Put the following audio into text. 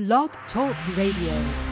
Blog Talk Radio.